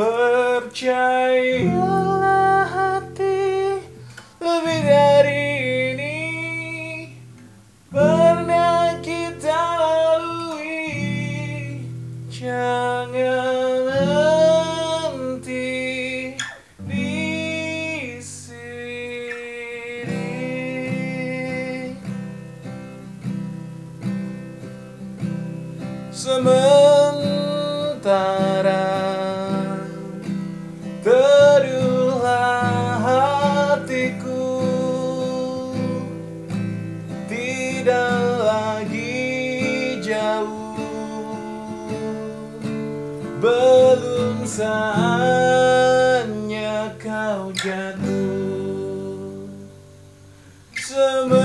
Percayalah hati lebih dari ini. Pernah kita lalui. Jangan henti di sini. Sementara Tidak lagi jauh. Belum saatnya kau jatuh. Sementara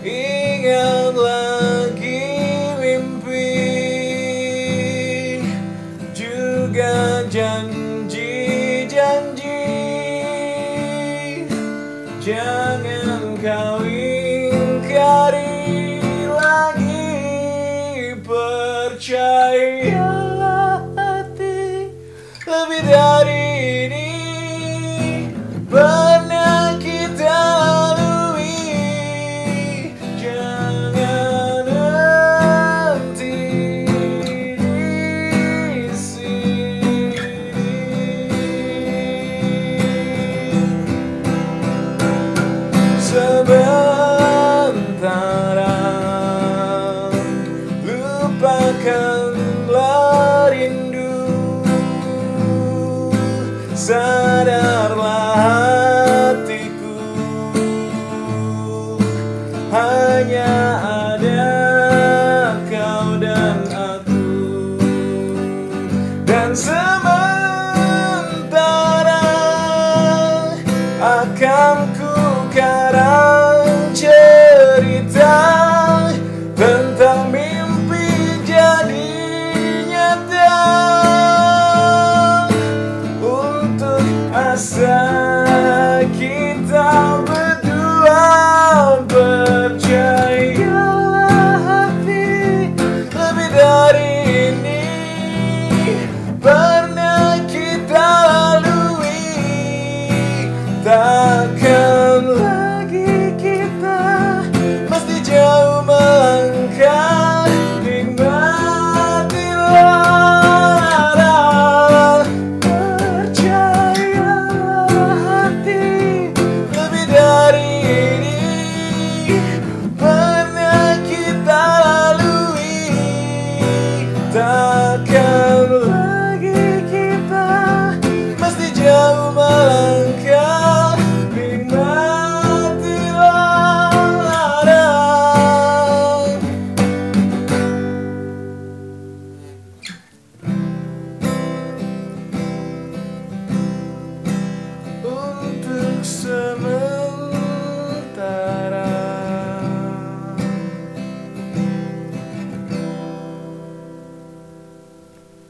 Ingat lagi mimpi. Juga janji-janji broken. jauh malam